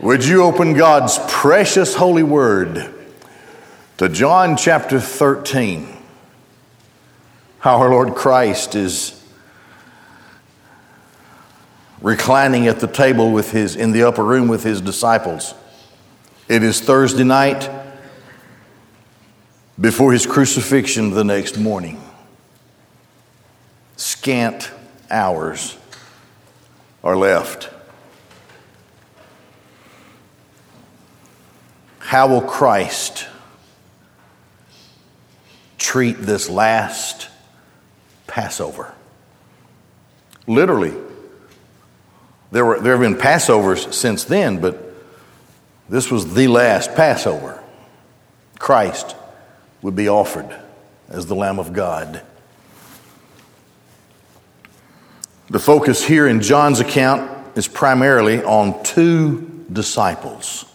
Would you open God's precious holy word to John chapter 13? How our Lord Christ is reclining at the table with his in the upper room with his disciples. It is Thursday night before his crucifixion the next morning. Scant hours are left. How will Christ treat this last Passover? Literally, there, were, there have been Passovers since then, but this was the last Passover. Christ would be offered as the Lamb of God. The focus here in John's account is primarily on two disciples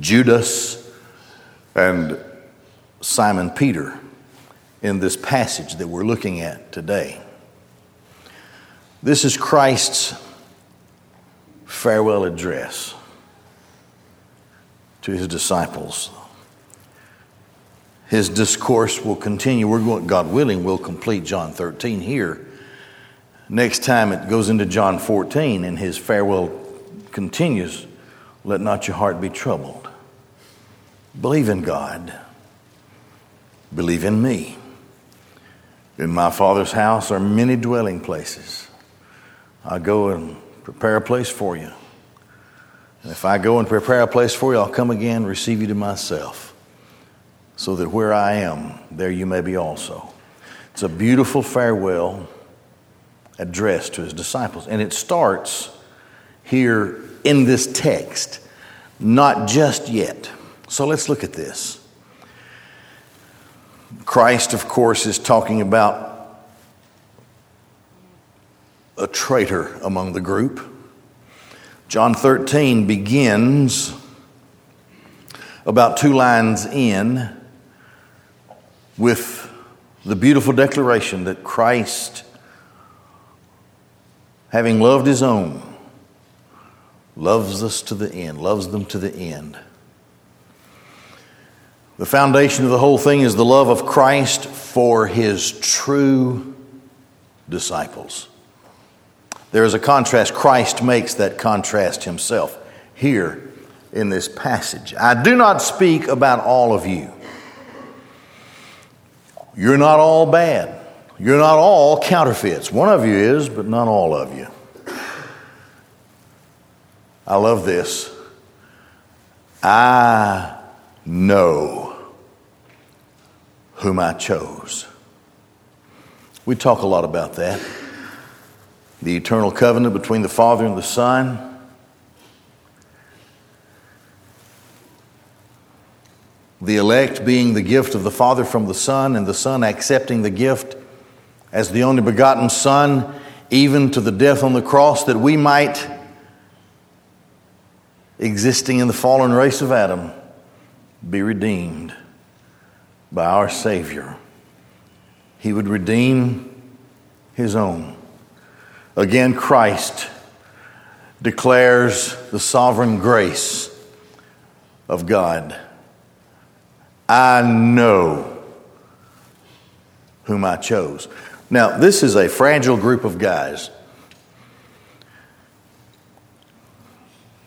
Judas and Simon Peter in this passage that we're looking at today. This is Christ's farewell address to his disciples. His discourse will continue. We're going, God willing, we'll complete John 13 here. Next time it goes into John 14 and his farewell continues. Let not your heart be troubled. Believe in God. Believe in me. In my Father's house are many dwelling places. I go and prepare a place for you. And if I go and prepare a place for you, I'll come again, and receive you to myself, so that where I am, there you may be also. It's a beautiful farewell address to his disciples. And it starts here in this text, not just yet. So let's look at this. Christ, of course, is talking about a traitor among the group. John 13 begins about two lines in with the beautiful declaration that Christ, having loved his own, loves us to the end, loves them to the end. The foundation of the whole thing is the love of Christ for his true disciples. There is a contrast. Christ makes that contrast himself here in this passage. I do not speak about all of you. You're not all bad. You're not all counterfeits. One of you is, but not all of you. I love this. I know whom I chose. We talk a lot about that. The eternal covenant between the Father and the Son. The elect being the gift of the Father from the Son, and the Son accepting the gift as the only begotten Son, even to the death on the cross, that we might, existing in the fallen race of Adam, be redeemed by our Savior. He would redeem His own. Again, Christ declares the sovereign grace of God. I know whom I chose. Now, this is a fragile group of guys.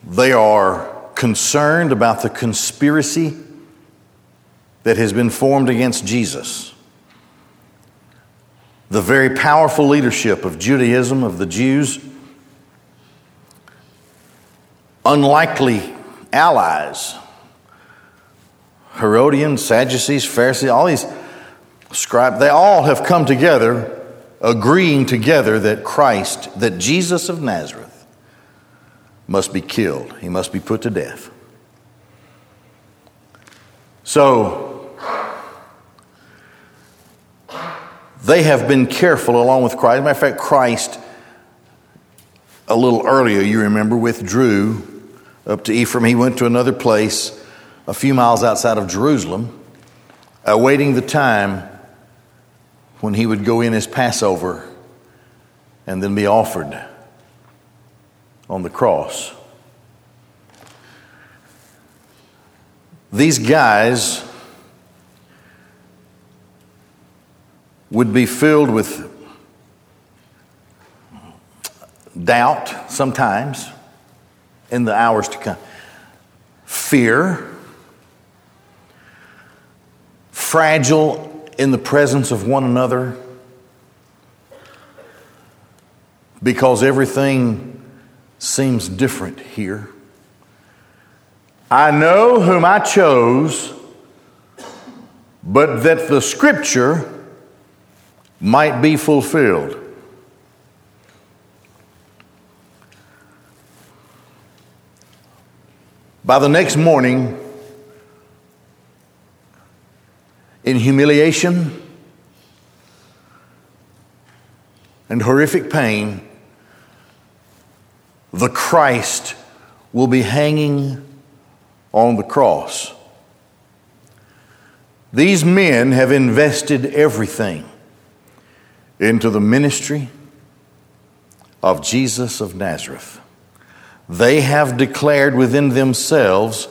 They are concerned about the conspiracy that has been formed against Jesus. The very powerful leadership of Judaism, of the Jews, unlikely allies, Herodians, Sadducees, Pharisees, all these scribes, they all have come together, agreeing together that Christ, that Jesus of Nazareth, must be killed. He must be put to death. So, They have been careful along with Christ. Matter of fact, Christ, a little earlier, you remember, withdrew up to Ephraim. He went to another place a few miles outside of Jerusalem, awaiting the time when he would go in as Passover and then be offered on the cross. these guys would be filled with doubt sometimes in the hours to come, fear, fragile in the presence of one another because everything seems different here. I know whom I chose, but that the scripture might be fulfilled. By the next morning, in humiliation and horrific pain, the Christ will be hanging on the cross. These men have invested everything into the ministry of Jesus of Nazareth. They have declared within themselves,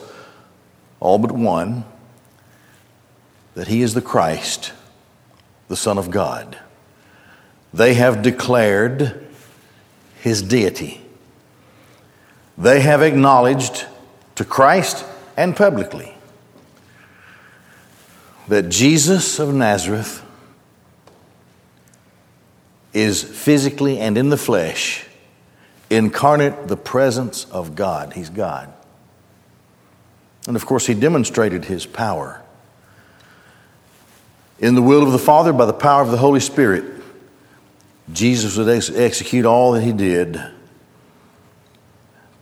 all but one, that he is the Christ, the Son of God. They have declared his deity. They have acknowledged to Christ and publicly that Jesus of Nazareth is physically and in the flesh incarnate the presence of God. He's God. And of course, he demonstrated his power. In the will of the Father, by the power of the Holy Spirit, Jesus would ex- execute all that he did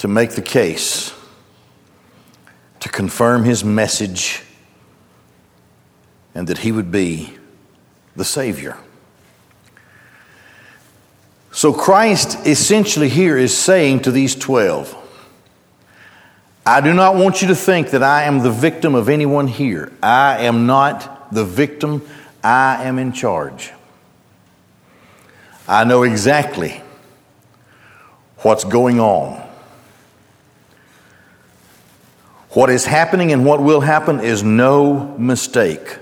to make the case to confirm his message and that he would be the Savior. So, Christ essentially here is saying to these 12, I do not want you to think that I am the victim of anyone here. I am not the victim, I am in charge. I know exactly what's going on. What is happening and what will happen is no mistake.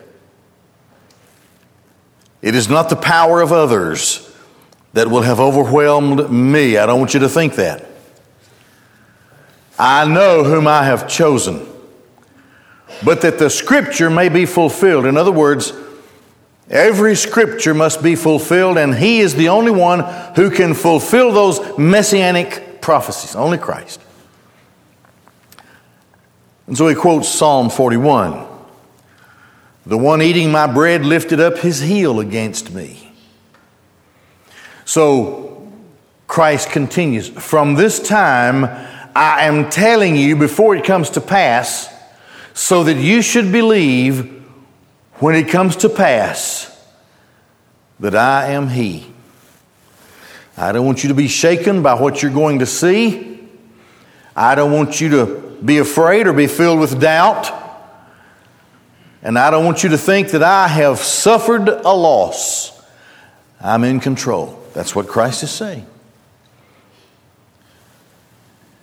It is not the power of others that will have overwhelmed me. I don't want you to think that. I know whom I have chosen, but that the scripture may be fulfilled. In other words, every scripture must be fulfilled, and He is the only one who can fulfill those messianic prophecies, only Christ. And so he quotes Psalm 41 The one eating my bread lifted up his heel against me. So Christ continues From this time, I am telling you before it comes to pass, so that you should believe when it comes to pass that I am He. I don't want you to be shaken by what you're going to see. I don't want you to be afraid or be filled with doubt. And I don't want you to think that I have suffered a loss. I'm in control. That's what Christ is saying.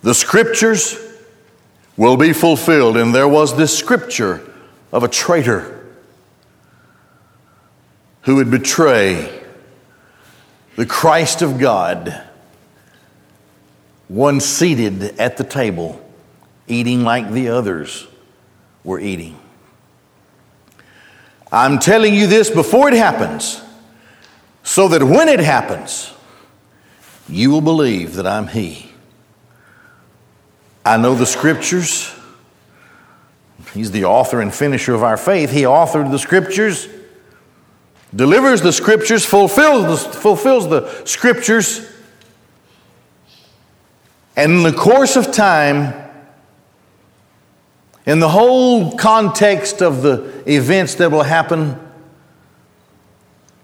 The scriptures will be fulfilled. And there was this scripture of a traitor who would betray the Christ of God, one seated at the table eating like the others were eating. I'm telling you this before it happens, so that when it happens, you will believe that I'm He. I know the scriptures. He's the author and finisher of our faith. He authored the scriptures, delivers the scriptures, fulfills the, fulfills the scriptures. And in the course of time, in the whole context of the events that will happen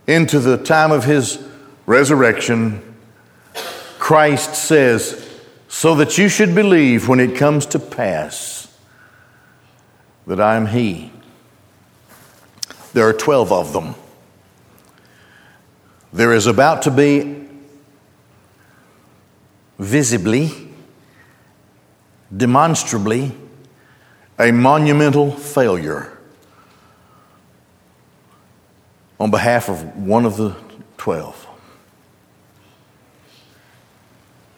into the time of his resurrection, Christ says, so that you should believe when it comes to pass that I am He. There are 12 of them. There is about to be visibly, demonstrably, a monumental failure on behalf of one of the 12.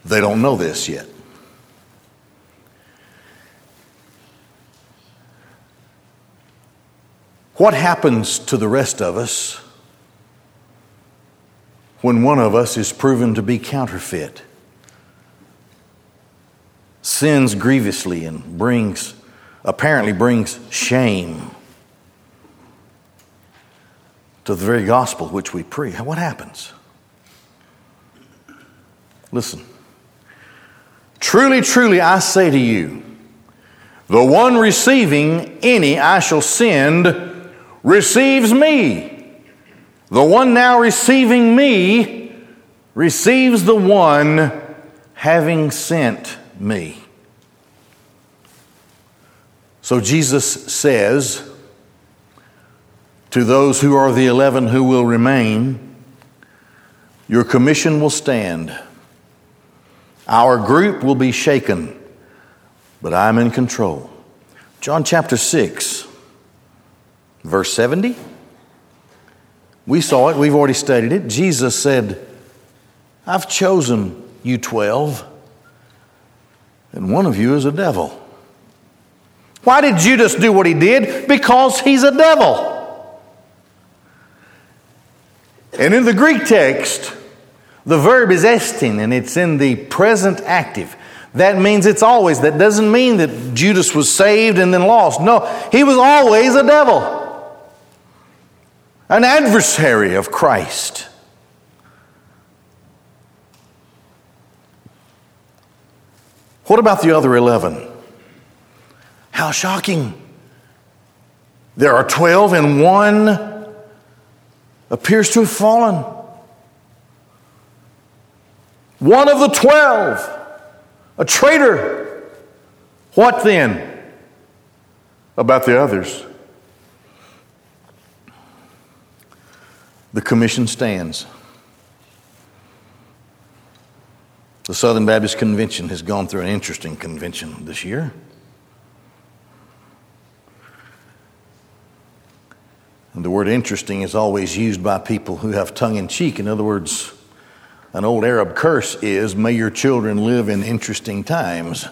They don't know this yet. What happens to the rest of us when one of us is proven to be counterfeit? Sins grievously and brings, apparently brings shame to the very gospel which we preach. What happens? Listen. Truly, truly, I say to you, the one receiving any I shall send receives me. The one now receiving me receives the one having sent me. So Jesus says to those who are the eleven who will remain, Your commission will stand. Our group will be shaken, but I'm in control. John chapter 6. Verse 70. We saw it, we've already studied it. Jesus said, I've chosen you 12, and one of you is a devil. Why did Judas do what he did? Because he's a devil. And in the Greek text, the verb is estin, and it's in the present active. That means it's always. That doesn't mean that Judas was saved and then lost. No, he was always a devil an adversary of Christ. What about the other 11? How shocking. There are 12 and one appears to have fallen. One of the 12, a traitor. What then about the others? The commission stands. The Southern Baptist Convention has gone through an interesting convention this year. And the word interesting is always used by people who have tongue in cheek. In other words, an old Arab curse is, May your children live in interesting times.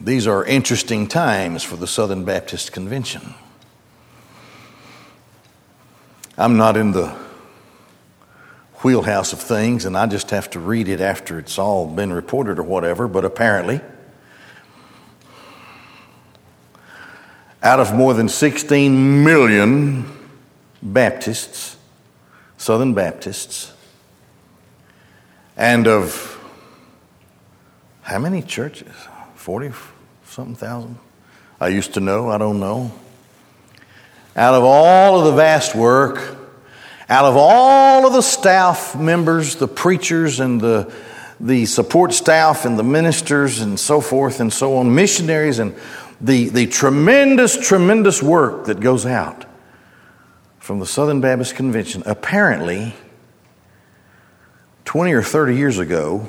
These are interesting times for the Southern Baptist Convention. I'm not in the wheelhouse of things, and I just have to read it after it's all been reported or whatever, but apparently, out of more than 16 million Baptists, Southern Baptists, and of how many churches? 40 something thousand? I used to know, I don't know out of all of the vast work, out of all of the staff members, the preachers and the, the support staff and the ministers and so forth and so on, missionaries and the, the tremendous, tremendous work that goes out from the Southern Baptist Convention, apparently 20 or 30 years ago,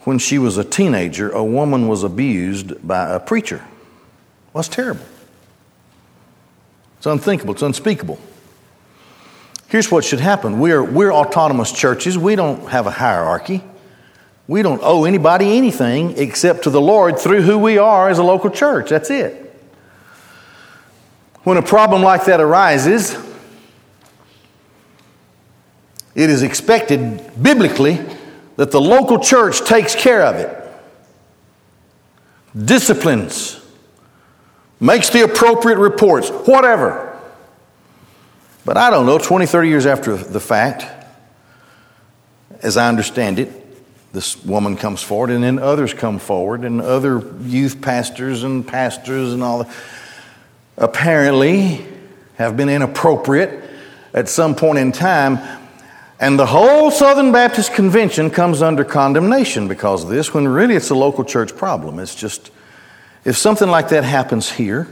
when she was a teenager, a woman was abused by a preacher. Well, that's terrible. It's unthinkable, it's unspeakable. Here's what should happen we're, we're autonomous churches, we don't have a hierarchy. We don't owe anybody anything except to the Lord through who we are as a local church. That's it. When a problem like that arises, it is expected biblically that the local church takes care of it, disciplines, makes the appropriate reports, whatever. But I don't know, 20, 30 years after the fact, as I understand it, this woman comes forward, and then others come forward, and other youth pastors and pastors and all that apparently have been inappropriate at some point in time. And the whole Southern Baptist Convention comes under condemnation because of this, when really it's a local church problem. It's just if something like that happens here,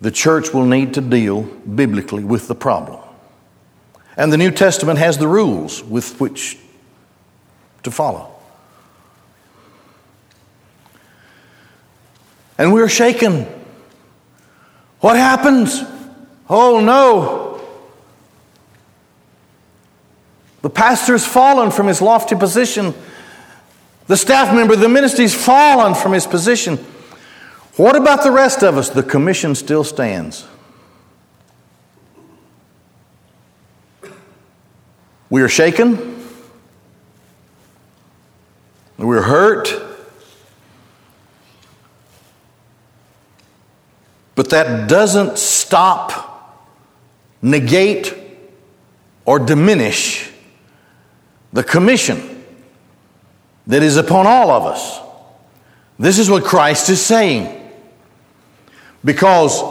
the church will need to deal biblically with the problem. And the New Testament has the rules with which to follow. And we're shaken. What happens? Oh no. The pastor's fallen from his lofty position. The staff member, the ministry's fallen from his position. What about the rest of us? The commission still stands. We are shaken. We're hurt. But that doesn't stop, negate, or diminish the commission that is upon all of us. This is what Christ is saying. Because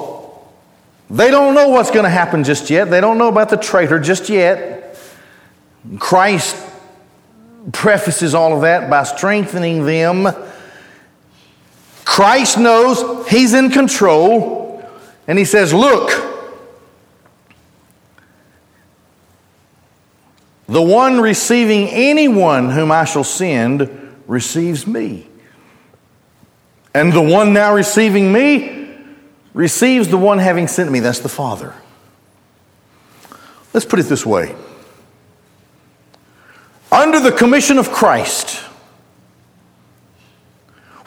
they don't know what's going to happen just yet. They don't know about the traitor just yet. Christ prefaces all of that by strengthening them. Christ knows He's in control, and He says, Look, the one receiving anyone whom I shall send receives me. And the one now receiving me receives the one having sent me. That's the Father. Let's put it this way under the commission of Christ,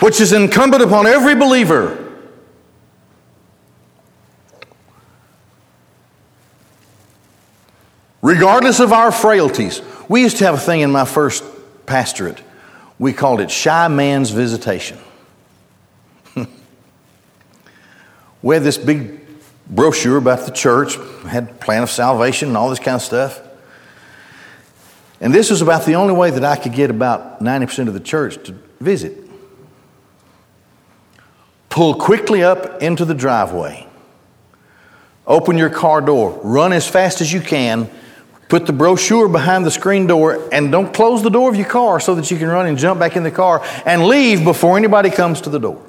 which is incumbent upon every believer. Regardless of our frailties, we used to have a thing in my first pastorate. We called it Shy Man's Visitation. we had this big brochure about the church, had plan of salvation and all this kind of stuff. And this was about the only way that I could get about 90% of the church to visit. Pull quickly up into the driveway. Open your car door. Run as fast as you can. Put the brochure behind the screen door and don't close the door of your car so that you can run and jump back in the car and leave before anybody comes to the door.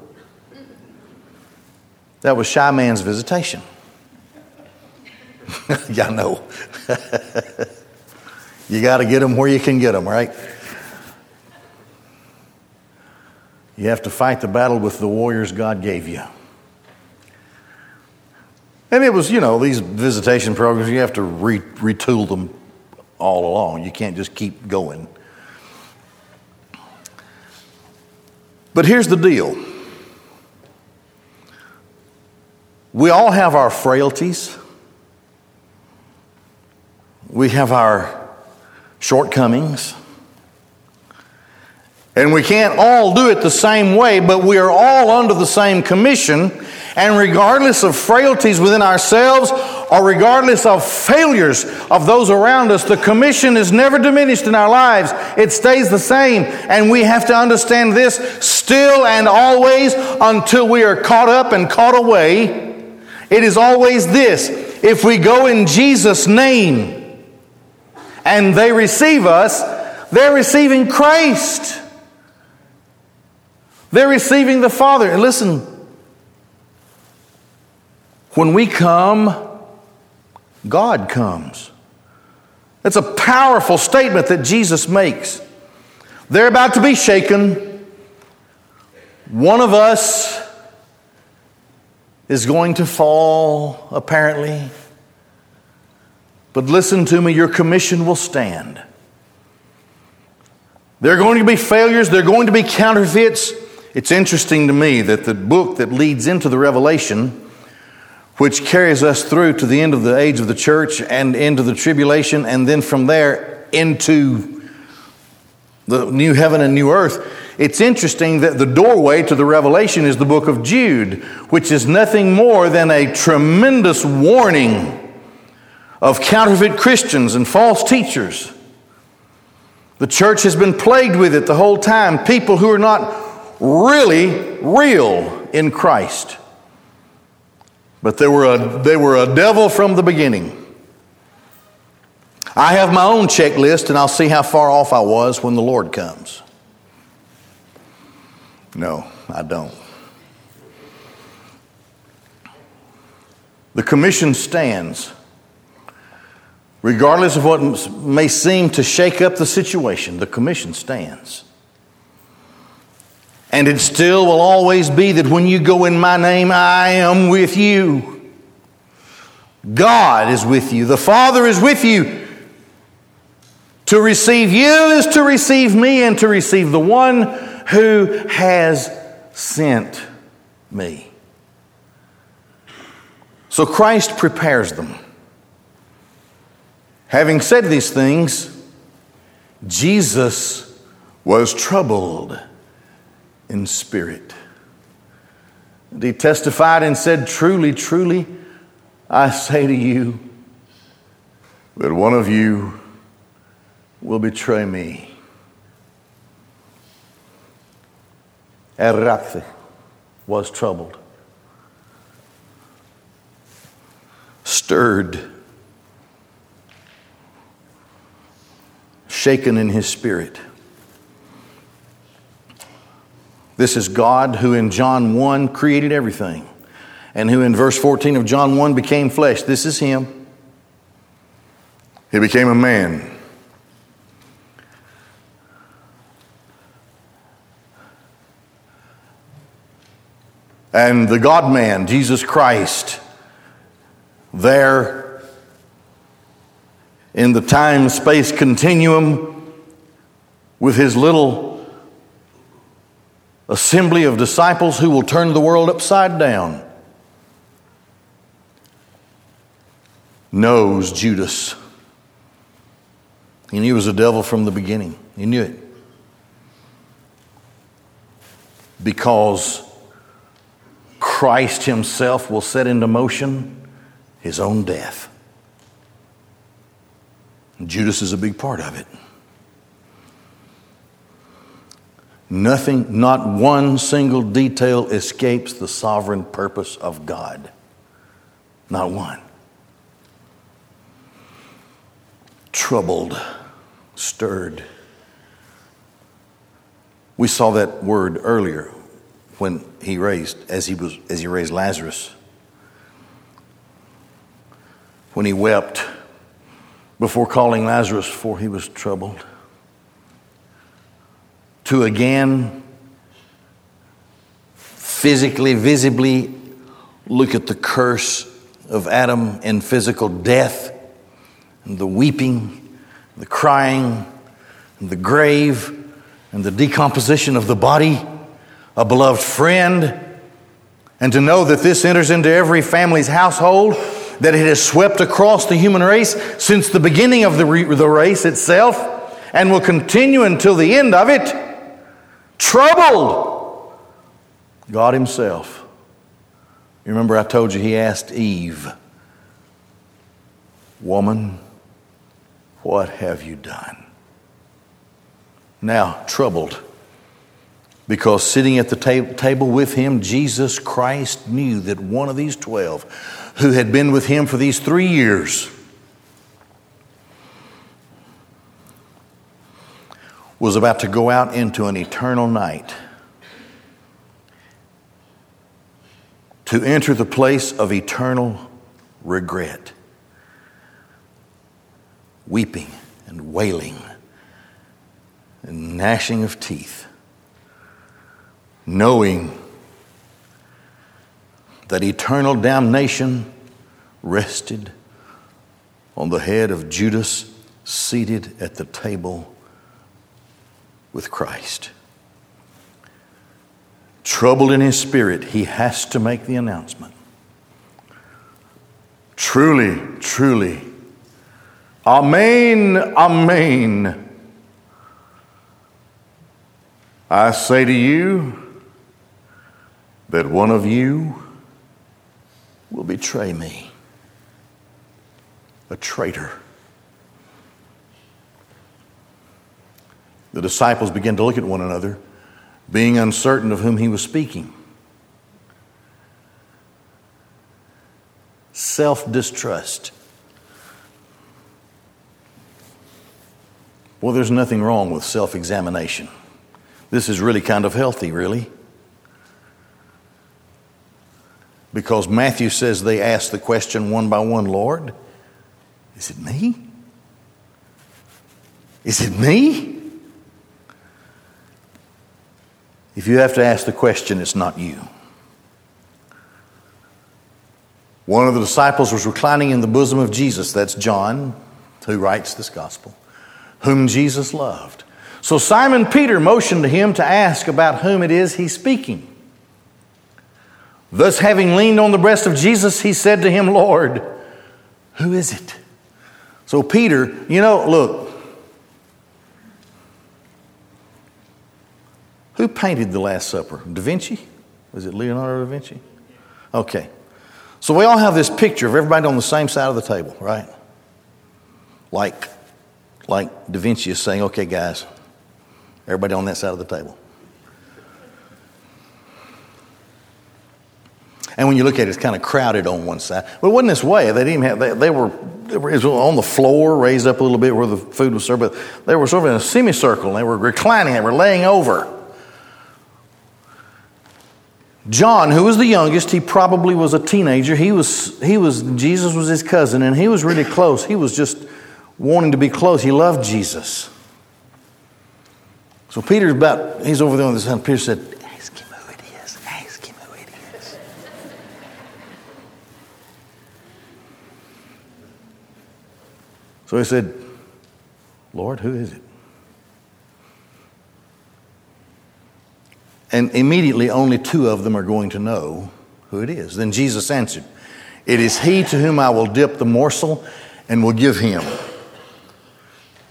That was Shy Man's visitation. Y'all know. You got to get them where you can get them, right? You have to fight the battle with the warriors God gave you. And it was, you know, these visitation programs, you have to re- retool them all along. You can't just keep going. But here's the deal we all have our frailties, we have our shortcomings. And we can't all do it the same way, but we are all under the same commission. And regardless of frailties within ourselves or regardless of failures of those around us, the commission is never diminished in our lives. It stays the same. And we have to understand this still and always until we are caught up and caught away. It is always this if we go in Jesus' name, and they receive us, they're receiving Christ. They're receiving the Father. And listen, when we come, God comes. That's a powerful statement that Jesus makes. They're about to be shaken. One of us is going to fall, apparently. But listen to me, your commission will stand. There are going to be failures, there are going to be counterfeits. It's interesting to me that the book that leads into the Revelation, which carries us through to the end of the age of the church and into the tribulation, and then from there into the new heaven and new earth, it's interesting that the doorway to the Revelation is the book of Jude, which is nothing more than a tremendous warning of counterfeit Christians and false teachers. The church has been plagued with it the whole time. People who are not really real in Christ. But they were a, they were a devil from the beginning. I have my own checklist, and I'll see how far off I was when the Lord comes. No, I don't. The commission stands Regardless of what may seem to shake up the situation, the commission stands. And it still will always be that when you go in my name, I am with you. God is with you. The Father is with you. To receive you is to receive me and to receive the one who has sent me. So Christ prepares them. Having said these things, Jesus was troubled in spirit. And he testified and said, Truly, truly, I say to you that one of you will betray me. Erakthi was troubled, stirred, shaken in his spirit. This is God who in John 1 created everything and who in verse 14 of John 1 became flesh. This is Him. He became a man. And the God man, Jesus Christ, there in the time space continuum with his little assembly of disciples who will turn the world upside down, knows Judas. He knew he was a devil from the beginning. He knew it. Because Christ Himself will set into motion His own death. Judas is a big part of it. Nothing, not one single detail escapes the sovereign purpose of God. Not one. Troubled, stirred. We saw that word earlier when he raised, as he was, as he raised Lazarus. When he wept before calling Lazarus, for he was troubled to again physically, visibly look at the curse of Adam and physical death, and the weeping, the crying, and the grave, and the decomposition of the body, a beloved friend, and to know that this enters into every family's household, that it has swept across the human race since the beginning of the, the race itself, and will continue until the end of it troubled. God Himself. You remember I told you He asked Eve, Woman, what have you done? Now, troubled. Because sitting at the ta- table with him, Jesus Christ knew that one of these twelve, who had been with him for these three years, was about to go out into an eternal night to enter the place of eternal regret, weeping and wailing and gnashing of teeth, knowing that eternal damnation rested on the head of Judas seated at the table with Christ. Troubled in his spirit, he has to make the announcement. Truly, truly, Amen, Amen. I say to you that one of you will betray me, a traitor. the disciples began to look at one another, being uncertain of whom he was speaking. Self distrust. Well, there's nothing wrong with self examination. This is really kind of healthy, really. Because Matthew says they asked the question one by one Lord, is it me? Is it me? If you have to ask the question, it's not you. One of the disciples was reclining in the bosom of Jesus. That's John, who writes this gospel, whom Jesus loved. So Simon Peter motioned to him to ask about whom it is he's speaking. Thus, having leaned on the breast of Jesus, he said to him, Lord, who is it? So, Peter, you know, look, who painted the Last Supper? Da Vinci? Was it Leonardo da Vinci? Okay. So, we all have this picture of everybody on the same side of the table, right? Like, like Da Vinci is saying, okay, guys, everybody on that side of the table. And when you look at it, it's kind of crowded on one side. But it wasn't this way. They didn't have, they, they, were, they were on the floor, raised up a little bit where the food was served, but they were sort of in a semicircle. And they were reclining, they were laying over. John, who was the youngest, he probably was a teenager. He was, he was, Jesus was his cousin, and he was really close. He was just wanting to be close. He loved Jesus. So Peter's about, he's over there on this side. Peter said, So he said, Lord, who is it? And immediately, only two of them are going to know who it is. Then Jesus answered, It is he to whom I will dip the morsel and will give him.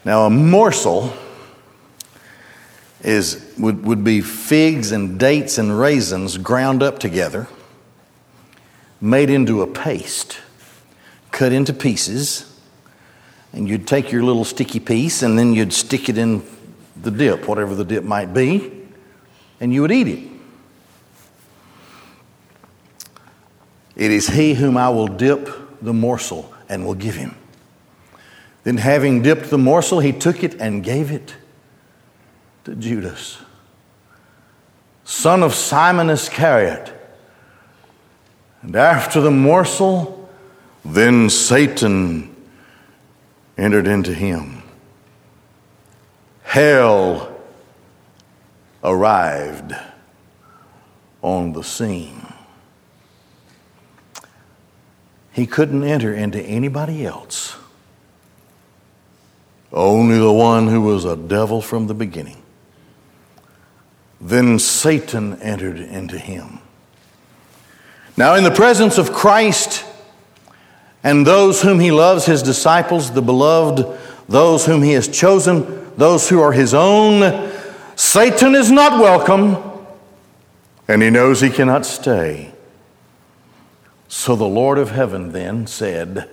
Now, a morsel is, would, would be figs and dates and raisins ground up together, made into a paste, cut into pieces and you'd take your little sticky piece and then you'd stick it in the dip, whatever the dip might be, and you would eat it. It is he whom I will dip the morsel and will give him. Then, having dipped the morsel, he took it and gave it to Judas, son of Simon Iscariot. And after the morsel, then Satan entered into him. Hell arrived on the scene. He couldn't enter into anybody else, only the one who was a devil from the beginning. Then Satan entered into him. Now, in the presence of Christ, and those whom he loves, his disciples, the beloved, those whom he has chosen, those who are his own. Satan is not welcome, and he knows he cannot stay. So the Lord of heaven then said,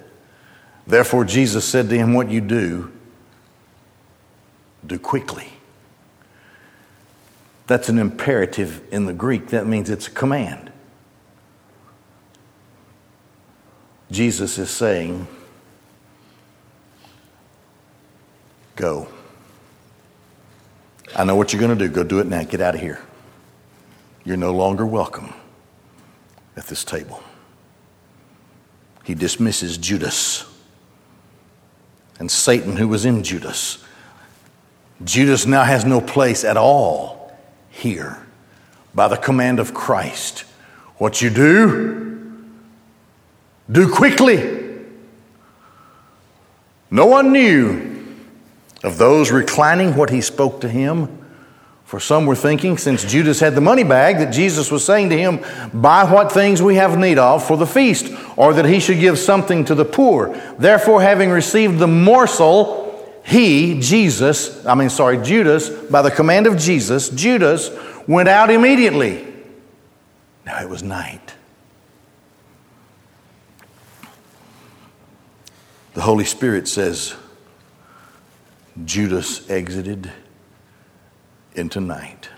Therefore, Jesus said to him, What you do, do quickly. That's an imperative in the Greek. That means it's a command. Jesus is saying, Go. I know what you're going to do. Go do it now. Get out of here. You're no longer welcome at this table. He dismisses Judas and Satan, who was in Judas. Judas now has no place at all here by the command of Christ. What you do, do quickly. No one knew of those reclining what he spoke to him. For some were thinking, since Judas had the money bag, that Jesus was saying to him, Buy what things we have need of for the feast, or that he should give something to the poor. Therefore, having received the morsel, he, Jesus, I mean, sorry, Judas, by the command of Jesus, Judas went out immediately. Now it was night. The Holy Spirit says, Judas exited into night.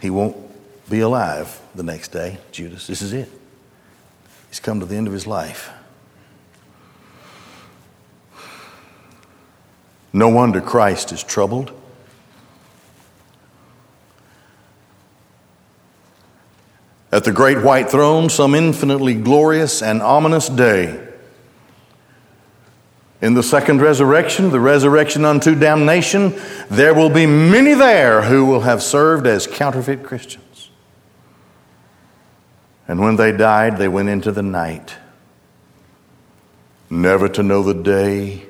He won't be alive the next day, Judas. This is it. He's come to the end of his life. No wonder Christ is troubled. At the great white throne, some infinitely glorious and ominous day, In the second resurrection, the resurrection unto damnation, there will be many there who will have served as counterfeit Christians. And when they died, they went into the night, never to know the day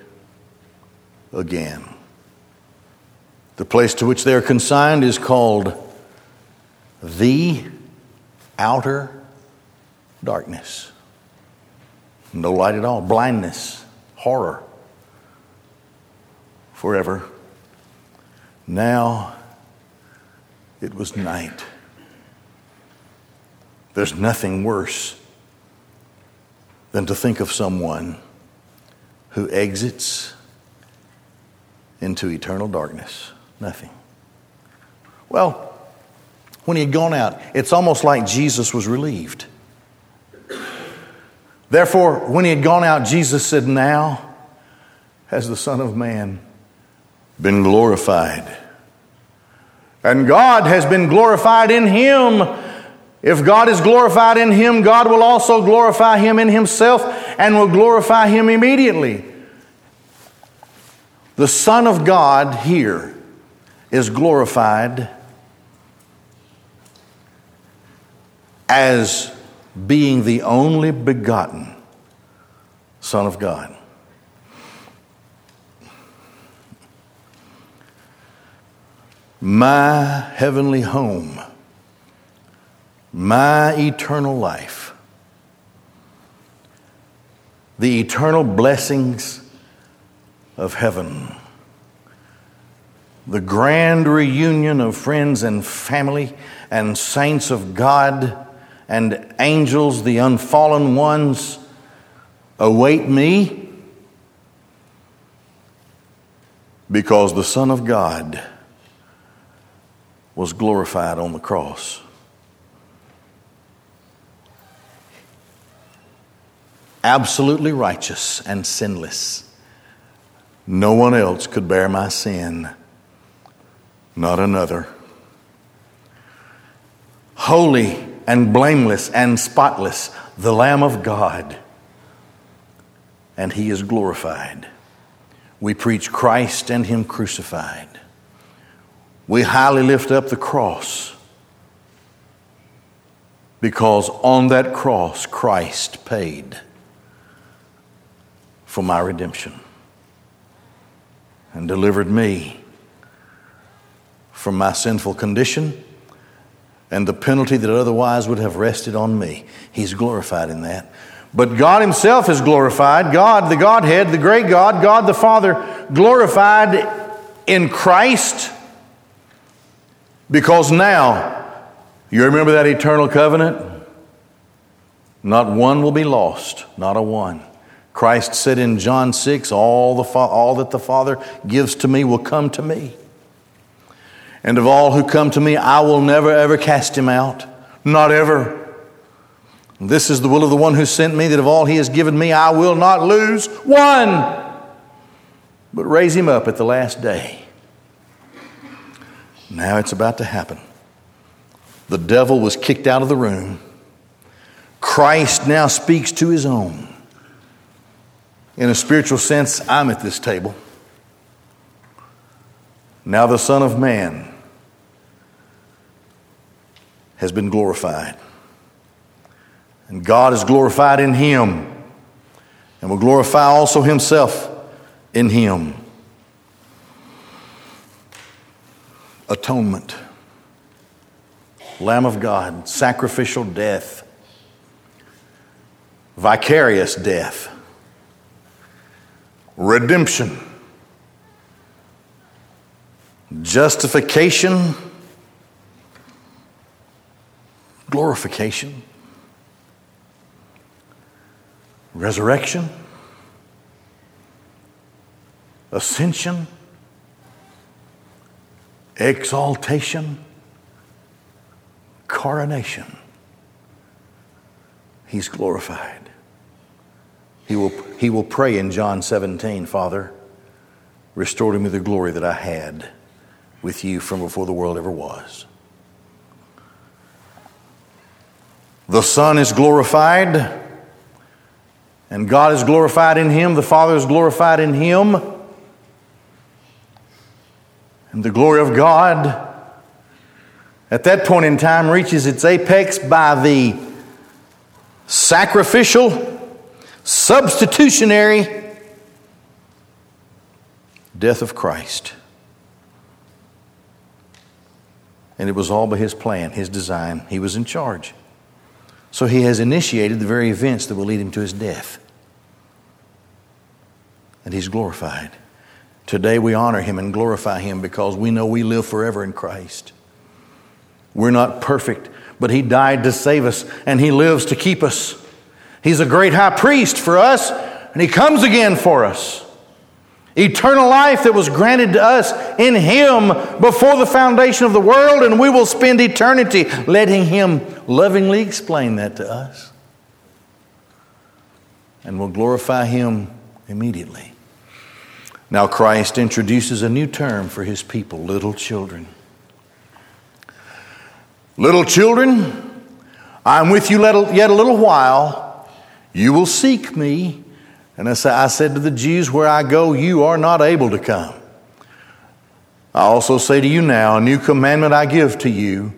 again. The place to which they are consigned is called the outer darkness. No light at all, blindness, horror, forever. Now it was night. There's nothing worse than to think of someone who exits into eternal darkness. Nothing. Well, when he had gone out, it's almost like Jesus was relieved. Therefore, when he had gone out, Jesus said, Now has the Son of Man been glorified. And God has been glorified in him. If God is glorified in him, God will also glorify him in himself and will glorify him immediately. The Son of God here is glorified as being the only begotten Son of God. My heavenly home, my eternal life, the eternal blessings of heaven, the grand reunion of friends and family and saints of God and angels, the unfallen ones, await me because the Son of God was glorified on the cross. Absolutely righteous and sinless. No one else could bear my sin, not another. Holy and blameless and spotless, the Lamb of God. And he is glorified. We preach Christ and him crucified. We highly lift up the cross because on that cross, Christ paid for my redemption and delivered me from my sinful condition and the penalty that otherwise would have rested on me. He's glorified in that. But God Himself is glorified. God, the Godhead, the great God, God the Father, glorified in Christ because now, you remember that eternal covenant? Not one will be lost, not a one. Christ said in John 6, all, the, all that the Father gives to me will come to me. And of all who come to me, I will never ever cast him out. Not ever. This is the will of the one who sent me, that of all he has given me, I will not lose one, but raise him up at the last day. Now it's about to happen. The devil was kicked out of the room. Christ now speaks to his own. In a spiritual sense, I'm at this table. Now the Son of Man has been glorified. And God is glorified in him and will glorify also himself in him. Atonement, Lamb of God, sacrificial death, vicarious death, redemption justification, glorification, resurrection, ascension, exaltation, coronation. He's glorified. He will, he will pray in John 17, Father, restore to me the glory that I had with you from before the world ever was. The Son is glorified, And God is glorified in him, the Father is glorified in him. And the glory of God at that point in time reaches its apex by the sacrificial, substitutionary death of Christ. And it was all by his plan, his design. He was in charge. So he has initiated the very events that will lead him to his death. And he's glorified. Today we honor him and glorify him because we know we live forever in Christ. We're not perfect, but he died to save us and he lives to keep us. He's a great high priest for us and he comes again for us. Eternal life that was granted to us in Him before the foundation of the world, and we will spend eternity letting Him lovingly explain that to us. And we'll glorify Him immediately. Now, Christ introduces a new term for His people little children. Little children, I'm with you yet a little while. You will seek me. And I said to the Jews, Where I go, you are not able to come. I also say to you now, a new commandment I give to you,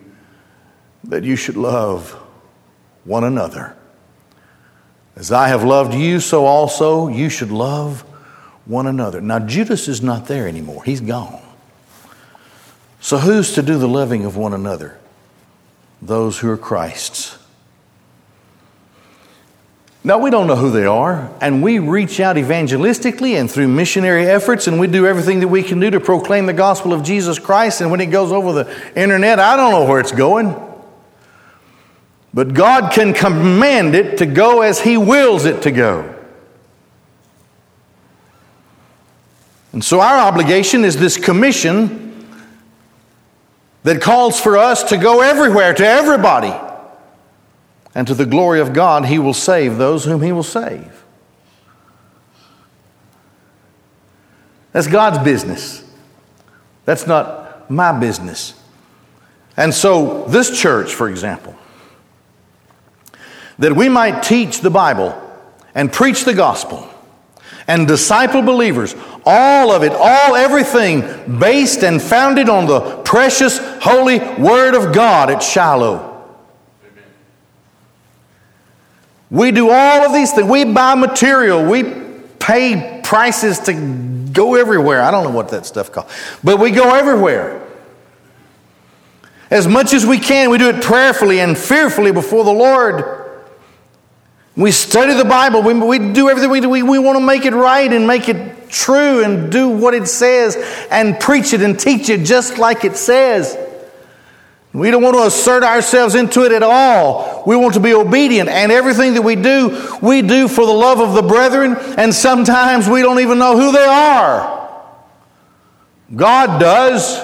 that you should love one another. As I have loved you, so also you should love one another. Now, Judas is not there anymore, he's gone. So, who's to do the loving of one another? Those who are Christ's. Now, we don't know who they are, and we reach out evangelistically and through missionary efforts, and we do everything that we can do to proclaim the gospel of Jesus Christ. And when it goes over the internet, I don't know where it's going. But God can command it to go as He wills it to go. And so, our obligation is this commission that calls for us to go everywhere, to everybody and to the glory of God, he will save those whom he will save. That's God's business. That's not my business. And so, this church, for example, that we might teach the Bible and preach the gospel and disciple believers, all of it, all everything based and founded on the precious, holy Word of God at Shiloh. We do all of these things. We buy material. We pay prices to go everywhere. I don't know what that stuff called, but we go everywhere. As much as we can, we do it prayerfully and fearfully before the Lord. We study the Bible. We, we do everything we do. We, we want to make it right and make it true and do what it says and preach it and teach it just like it says. We don't want to assert ourselves into it at all. We want to be obedient. And everything that we do, we do for the love of the brethren. And sometimes we don't even know who they are. God does.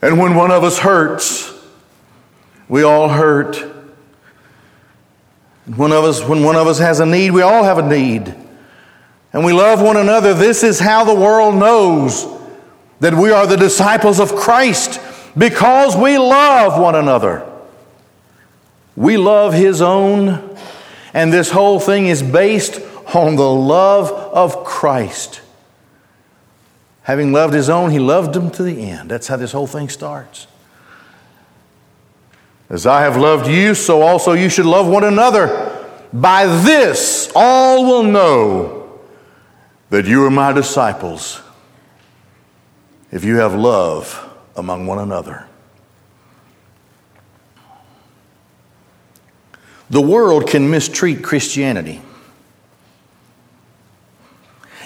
And when one of us hurts, we all hurt. One of us, when one of us has a need, we all have a need. And we love one another. This is how the world knows that we are the disciples of Christ because we love one another. We love His own, and this whole thing is based on the love of Christ. Having loved His own, He loved them to the end. That's how this whole thing starts. As I have loved you, so also you should love one another. By this, all will know that you are my disciples if you have love among one another. The world can mistreat Christianity.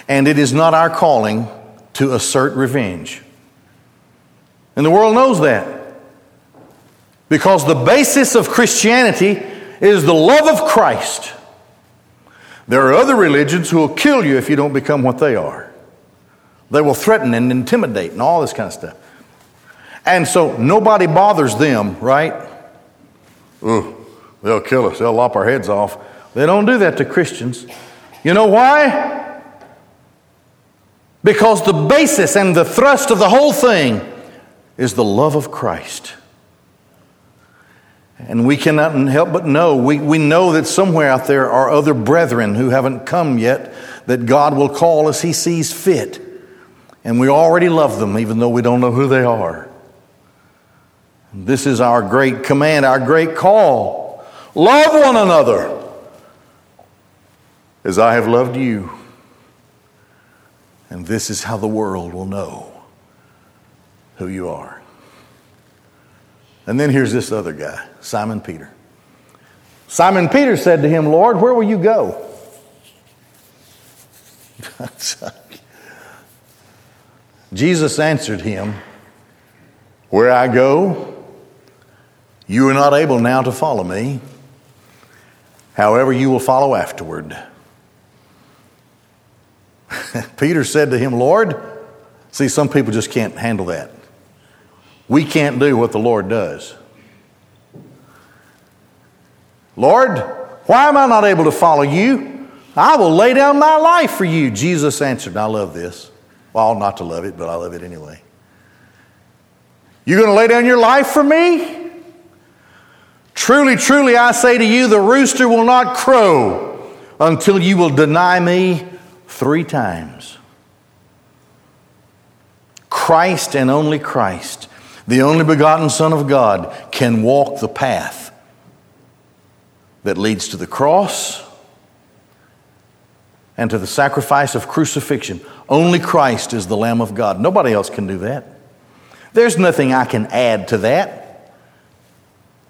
And it is not our calling to assert revenge. And the world knows that. Because the basis of Christianity is the love of Christ. There are other religions who will kill you if you don't become what they are. They will threaten and intimidate and all this kind of stuff. And so nobody bothers them, right? Ooh, they'll kill us, they'll lop our heads off. They don't do that to Christians. You know why? Because the basis and the thrust of the whole thing is the love of Christ. And we cannot help but know, we, we know that somewhere out there are other brethren who haven't come yet that God will call as He sees fit. And we already love them, even though we don't know who they are. This is our great command, our great call. Love one another as I have loved you. And this is how the world will know who you are. And then here's this other guy, Simon Peter. Simon Peter said to him, Lord, where will you go? Jesus answered him, Where I go, you are not able now to follow me. However, you will follow afterward. Peter said to him, Lord, see, some people just can't handle that. We can't do what the Lord does. Lord, why am I not able to follow you? I will lay down my life for you. Jesus answered, I love this. Well, not to love it, but I love it anyway. You're going to lay down your life for me? Truly, truly, I say to you, the rooster will not crow until you will deny me three times. Christ and only Christ, the only begotten Son of God, can walk the path that leads to the cross and to the sacrifice of crucifixion. Only Christ is the Lamb of God. Nobody else can do that. There's nothing I can add to that.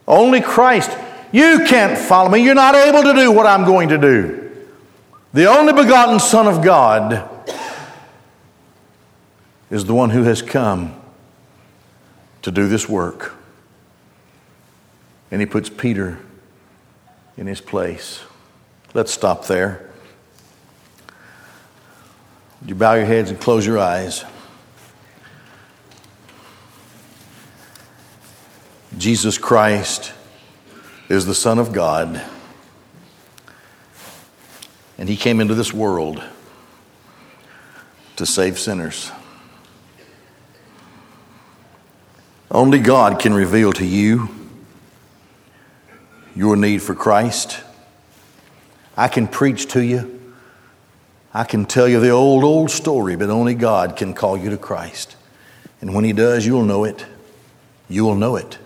Only Christ. You can't follow me. You're not able to do what I'm going to do. The only begotten Son of God is the one who has come to do this work. And he puts Peter in his place. Let's stop there. You bow your heads and close your eyes? Jesus Christ is the Son of God. And he came into this world to save sinners. Only God can reveal to you your need for Christ. I can preach to you. I can tell you the old, old story, but only God can call you to Christ. And when He does, you'll know it. You will know it.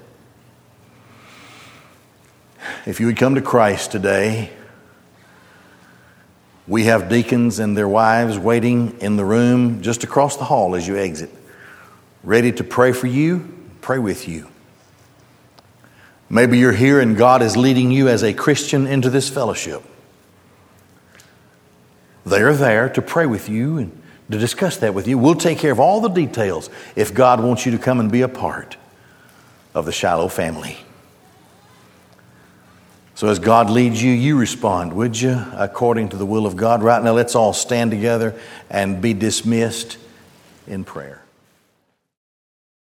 If you would come to Christ today, we have deacons and their wives waiting in the room just across the hall as you exit, ready to pray for you, pray with you. Maybe you're here and God is leading you as a Christian into this fellowship. They're there to pray with you and to discuss that with you. We'll take care of all the details if God wants you to come and be a part of the Shiloh family. So, as God leads you, you respond, would you, according to the will of God? Right now, let's all stand together and be dismissed in prayer.